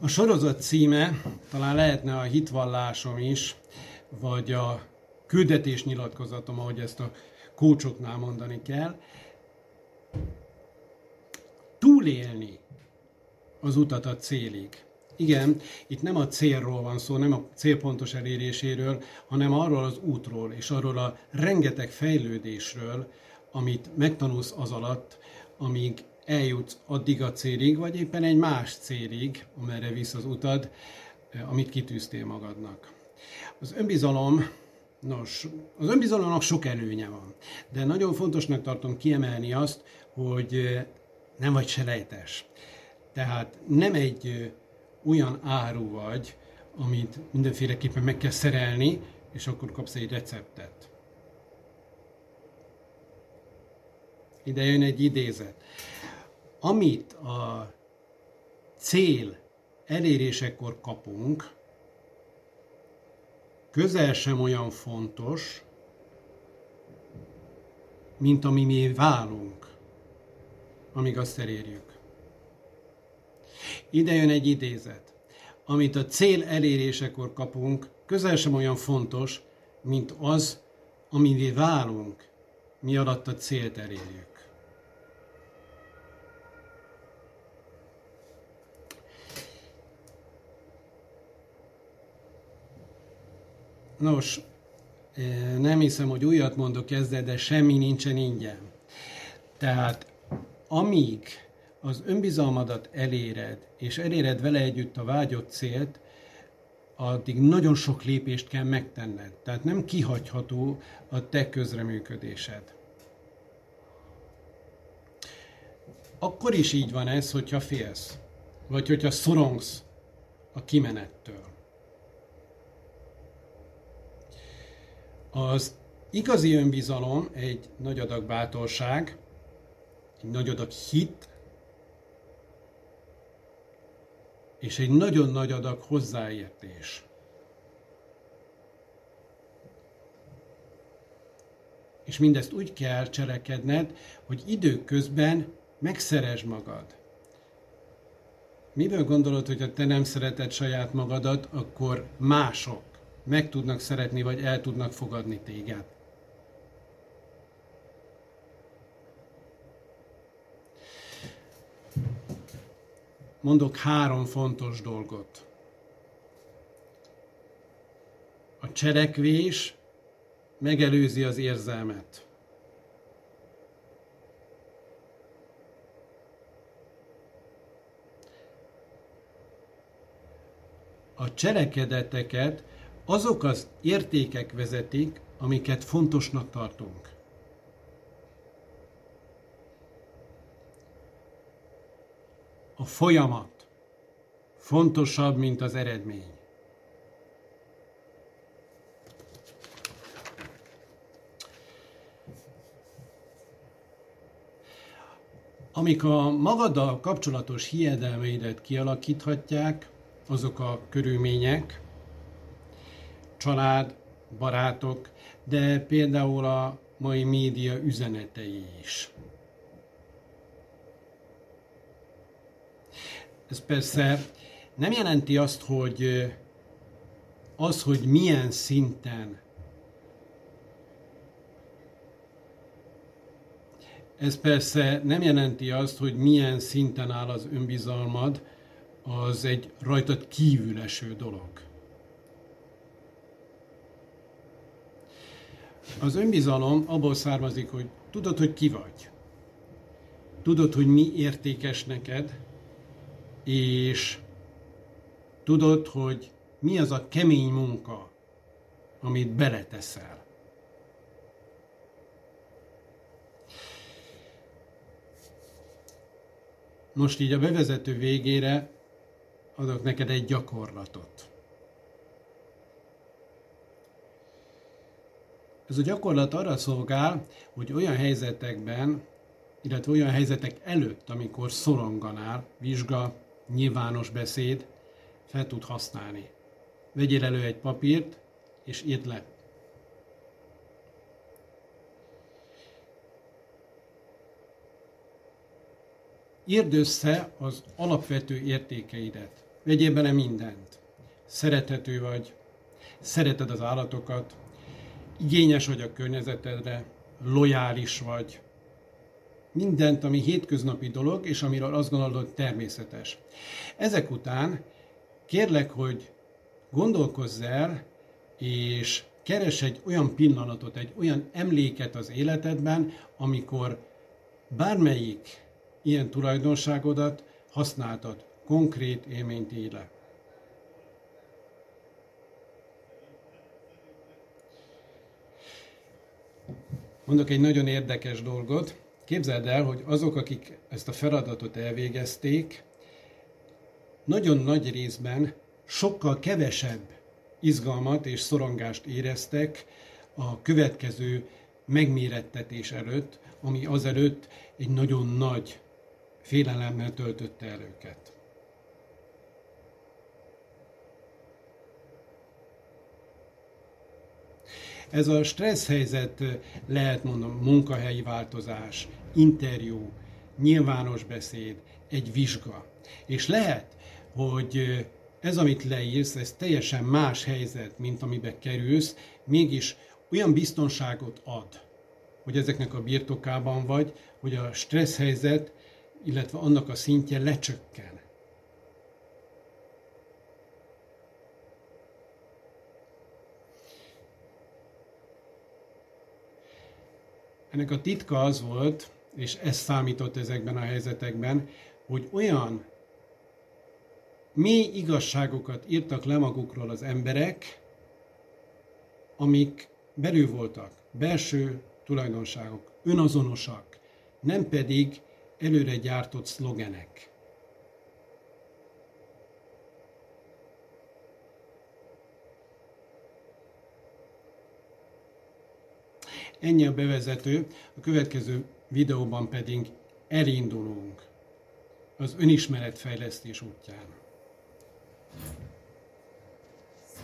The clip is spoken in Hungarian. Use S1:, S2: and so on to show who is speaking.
S1: A sorozat címe talán lehetne a hitvallásom is, vagy a küldetés nyilatkozatom, ahogy ezt a kócsoknál mondani kell. Túlélni az utat a célig. Igen, itt nem a célról van szó, nem a célpontos eléréséről, hanem arról az útról, és arról a rengeteg fejlődésről, amit megtanulsz az alatt, amíg eljutsz addig a célig, vagy éppen egy más célig, amerre visz az utad, eh, amit kitűztél magadnak. Az önbizalom, nos, az önbizalomnak sok előnye van, de nagyon fontosnak tartom kiemelni azt, hogy eh, nem vagy selejtes. Tehát nem egy eh, olyan áru vagy, amit mindenféleképpen meg kell szerelni, és akkor kapsz egy receptet. Ide jön egy idézet. Amit a cél elérésekor kapunk, közel sem olyan fontos, mint ami mi válunk, amíg azt elérjük. Ide jön egy idézet. Amit a cél elérésekor kapunk, közel sem olyan fontos, mint az, amivé válunk, mi alatt a célt elérjük. Nos, nem hiszem, hogy újat mondok ezzel, de semmi nincsen ingyen. Tehát amíg az önbizalmadat eléred, és eléred vele együtt a vágyott célt, addig nagyon sok lépést kell megtenned. Tehát nem kihagyható a te közreműködésed. Akkor is így van ez, hogyha félsz, vagy hogyha szorongsz a kimenettől. Az igazi önbizalom egy nagy adag bátorság, egy nagy adag hit, és egy nagyon nagy adag hozzáértés. És mindezt úgy kell cselekedned, hogy időközben megszeresd magad. Miből gondolod, hogy ha te nem szereted saját magadat, akkor mások meg tudnak szeretni, vagy el tudnak fogadni téged? mondok három fontos dolgot. A cselekvés megelőzi az érzelmet. A cselekedeteket azok az értékek vezetik, amiket fontosnak tartunk. a folyamat fontosabb, mint az eredmény. Amik a magaddal kapcsolatos hiedelmeidet kialakíthatják, azok a körülmények, család, barátok, de például a mai média üzenetei is. Ez persze nem jelenti azt, hogy az, hogy milyen szinten Ez persze nem jelenti azt, hogy milyen szinten áll az önbizalmad, az egy rajtad kívül eső dolog. Az önbizalom abból származik, hogy tudod, hogy ki vagy. Tudod, hogy mi értékes neked, és tudod, hogy mi az a kemény munka, amit beleteszel. Most így a bevezető végére adok neked egy gyakorlatot. Ez a gyakorlat arra szolgál, hogy olyan helyzetekben, illetve olyan helyzetek előtt, amikor szoronganál, vizsga, nyilvános beszéd fel tud használni. Vegyél elő egy papírt, és írd le. Írd össze az alapvető értékeidet. Vegyél bele mindent. Szerethető vagy, szereted az állatokat, igényes vagy a környezetedre, lojális vagy, mindent, ami hétköznapi dolog, és amiről azt gondolod, hogy természetes. Ezek után kérlek, hogy gondolkozz el, és keres egy olyan pillanatot, egy olyan emléket az életedben, amikor bármelyik ilyen tulajdonságodat használtad, konkrét élményt éle. Mondok egy nagyon érdekes dolgot. Képzeld el, hogy azok, akik ezt a feladatot elvégezték, nagyon nagy részben sokkal kevesebb izgalmat és szorongást éreztek a következő megmérettetés előtt, ami azelőtt egy nagyon nagy félelemmel töltötte el őket. Ez a stressz helyzet lehet mondom munkahelyi változás, interjú, nyilvános beszéd, egy vizsga. És lehet, hogy ez, amit leírsz, ez teljesen más helyzet, mint amibe kerülsz, mégis olyan biztonságot ad, hogy ezeknek a birtokában vagy, hogy a stressz helyzet, illetve annak a szintje lecsökken. Ennek a titka az volt, és ez számított ezekben a helyzetekben, hogy olyan mély igazságokat írtak le magukról az emberek, amik belül voltak, belső tulajdonságok, önazonosak, nem pedig előre gyártott szlogenek. Ennyi a bevezető, a következő videóban pedig elindulunk az önismeretfejlesztés útján.